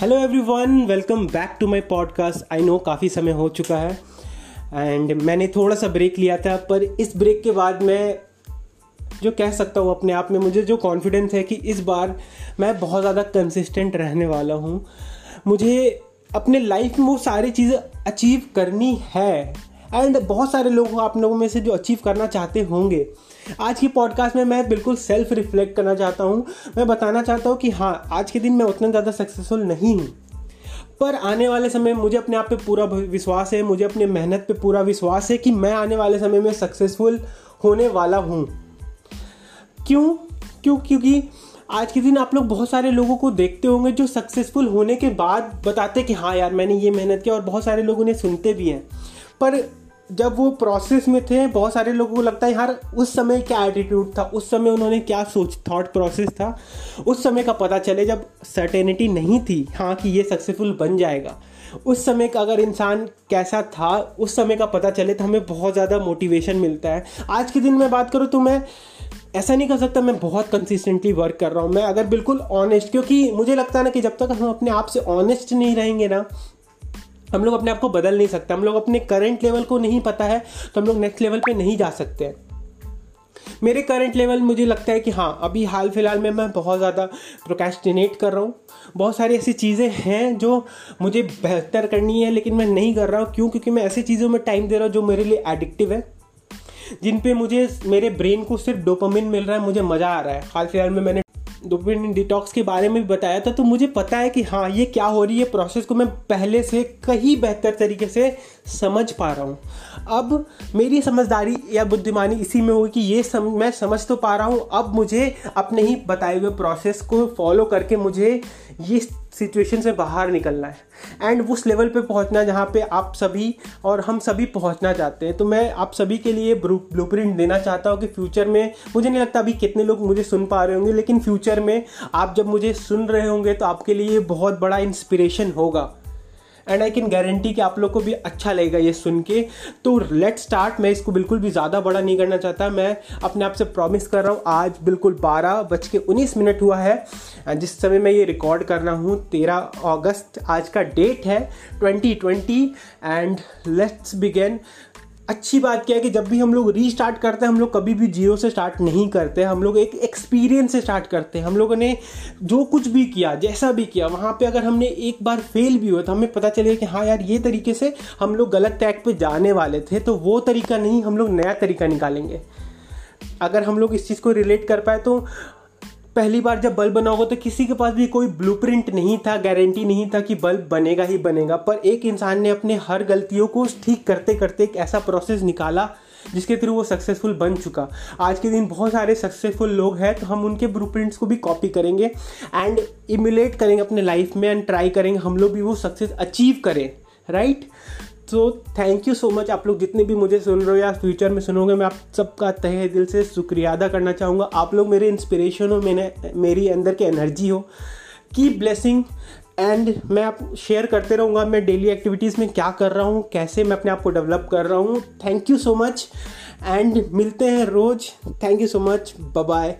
Hello everyone welcome back to my podcast I know काफ़ी समय हो चुका है एंड मैंने थोड़ा सा ब्रेक लिया था, पर इस ब्रेक के बाद मैं जो कह सकता हूँ अपने आप में, मुझे जो कॉन्फिडेंस है कि इस बार मैं बहुत ज़्यादा कंसिस्टेंट रहने वाला हूँ। मुझे अपने लाइफ में वो सारी चीज़ें अचीव करनी है। एंड बहुत सारे लोग आप लोगों में से जो अचीव करना चाहते होंगे। आज की पॉडकास्ट में मैं बिल्कुल सेल्फ रिफ्लेक्ट करना चाहता हूँ। मैं बताना चाहता हूँ कि हाँ आज के दिन मैं उतना ज़्यादा सक्सेसफुल नहीं हूँ। पर आने वाले समय मुझे अपने आप पे पूरा विश्वास है, मुझे अपने मेहनत पे पूरा विश्वास है कि मैं आने वाले समय में सक्सेसफुल होने वाला हूँ। क्यों? क्यों? क्योंकि आज के दिन आप लोग बहुत सारे लोगों को देखते होंगे जो सक्सेसफुल होने के बाद बताते कि हाँ यार, मैंने ये मेहनत किया और बहुत सारे लोग उन्हें सुनते भी हैं। पर जब वो प्रोसेस में थे, बहुत सारे लोगों को लगता है, यार, उस समय क्या एटीट्यूड था? उस समय उन्होंने क्या सोच थॉट प्रोसेस था? उस समय का पता चले जब सर्टेनिटी नहीं थी हाँ कि ये सक्सेसफुल बन जाएगा। उस समय का अगर इंसान कैसा था, उस समय का पता चले तो हमें बहुत ज़्यादा मोटिवेशन मिलता है। आज के दिन में बात करूँ तो मैं ऐसा नहीं कर सकता, मैं बहुत कंसिस्टेंटली वर्क कर रहा हूँ। मैं अगर बिल्कुल ऑनेस्ट क्योंकि मुझे लगता है ना कि जब तक हम अपने आप से ऑनेस्ट नहीं रहेंगे ना हम लोग अपने आप को बदल नहीं सकते, हम लोग अपने करंट लेवल को नहीं पता है तो हम लोग नेक्स्ट लेवल पे नहीं जा सकते। हैं मेरे करंट लेवल मुझे लगता है कि हाँ अभी हाल फ़िलहाल में मैं बहुत ज़्यादा प्रोकेस्टिनेट कर रहा हूँ। बहुत सारी ऐसी चीज़ें हैं जो मुझे बेहतर करनी है, लेकिन मैं नहीं कर रहा हूँ। क्यों? क्योंकि मैं ऐसी चीज़ों में टाइम दे रहा हूँ जो मेरे लिए एडिक्टिव है। जिन पे मुझे, मेरे ब्रेन को सिर्फ़ डोपामिन मिल रहा है, मुझे मज़ा आ रहा है। हाल फ़िलहाल में मैंने डोपामिन डिटॉक्स के बारे में भी बताया था तो मुझे पता है कि हाँ ये क्या हो रही है प्रोसेस को मैं पहले से कहीं बेहतर तरीके से समझ पा रहा हूँ। अब मेरी समझदारी या बुद्धिमानी इसी में होगी कि ये सम, मैं समझ तो पा रहा हूँ अब मुझे अपने ही बताए हुए प्रोसेस को फॉलो करके मुझे ये सिचुएशन से बाहर निकलना है। एंड उस लेवल पे पहुँचना जहाँ पे आप सभी और हम सभी पहुँचना चाहते हैं। तो मैं आप सभी के लिए ब्लू देना चाहता हूँ कि फ्यूचर में मुझे नहीं लगता अभी कितने लोग मुझे सुन पा रहे होंगे, लेकिन फ्यूचर में आप जब मुझे सुन रहे होंगे तो आपके लिए बहुत बड़ा इंस्पिरेशन होगा। एंड आई कैन गारंटी कि आप लोग को भी अच्छा लगेगा ये सुन के। तो लेट स्टार्ट मैं इसको बिल्कुल भी ज़्यादा बड़ा नहीं करना चाहता। मैं अपने आप से प्रॉमिस कर रहा हूँ, आज बिल्कुल बारह बज के उन्नीस मिनट हुआ है। जिस समय मैं ये रिकॉर्ड कर रहा हूँ, तेरह अगस्त आज का डेट है twenty twenty and let's begin अच्छी बात क्या है कि जब भी हम लोग रीस्टार्ट करते हैं, हम लोग कभी भी ज़ीरो से स्टार्ट नहीं करते। हम लोग एक एक्सपीरियंस से स्टार्ट करते हैं। हम लोगों ने जो कुछ भी किया, जैसा भी किया, वहाँ पे अगर हमने एक बार फेल भी हुआ तो हमें पता चलेगा कि हाँ यार, ये तरीके से हम लोग गलत ट्रैक पे जाने वाले थे तो वो तरीका नहीं, हम लोग नया तरीका निकालेंगे। अगर हम लोग इस चीज़ को रिलेट कर पाए तो पहली बार जब बल्ब बना होगा तो किसी के पास भी कोई ब्लूप्रिंट नहीं था गारंटी नहीं था कि बल्ब बनेगा ही बनेगा। पर एक इंसान ने अपने हर गलतियों को ठीक करते करते एक ऐसा प्रोसेस निकाला, जिसके थ्रू वो सक्सेसफुल बन चुका। आज के दिन बहुत सारे सक्सेसफुल लोग हैं तो हम उनके ब्लूप्रिंट्स को भी कॉपी करेंगे एंड इमुलेट करेंगे अपने लाइफ में एंड ट्राई करेंगे, हम लोग भी वो सक्सेस अचीव करें। राइट तो थैंक यू सो मच आप लोग जितने भी मुझे सुन रहे हो या फ्यूचर में सुनोगे, मैं आप सबका तहे दिल से शुक्रिया अदा करना चाहूँगा। आप लोग मेरे इंस्पिरेशन हो मैंने मेरी अंदर की एनर्जी हो। की ब्लेसिंग एंड मैं आप शेयर करते रहूँगा, मैं डेली एक्टिविटीज़ में क्या कर रहा हूँ, कैसे मैं अपने आप को डेवलप कर रहा हूँ। Thank you so much and मिलते हैं रोज़। Thank you so much bye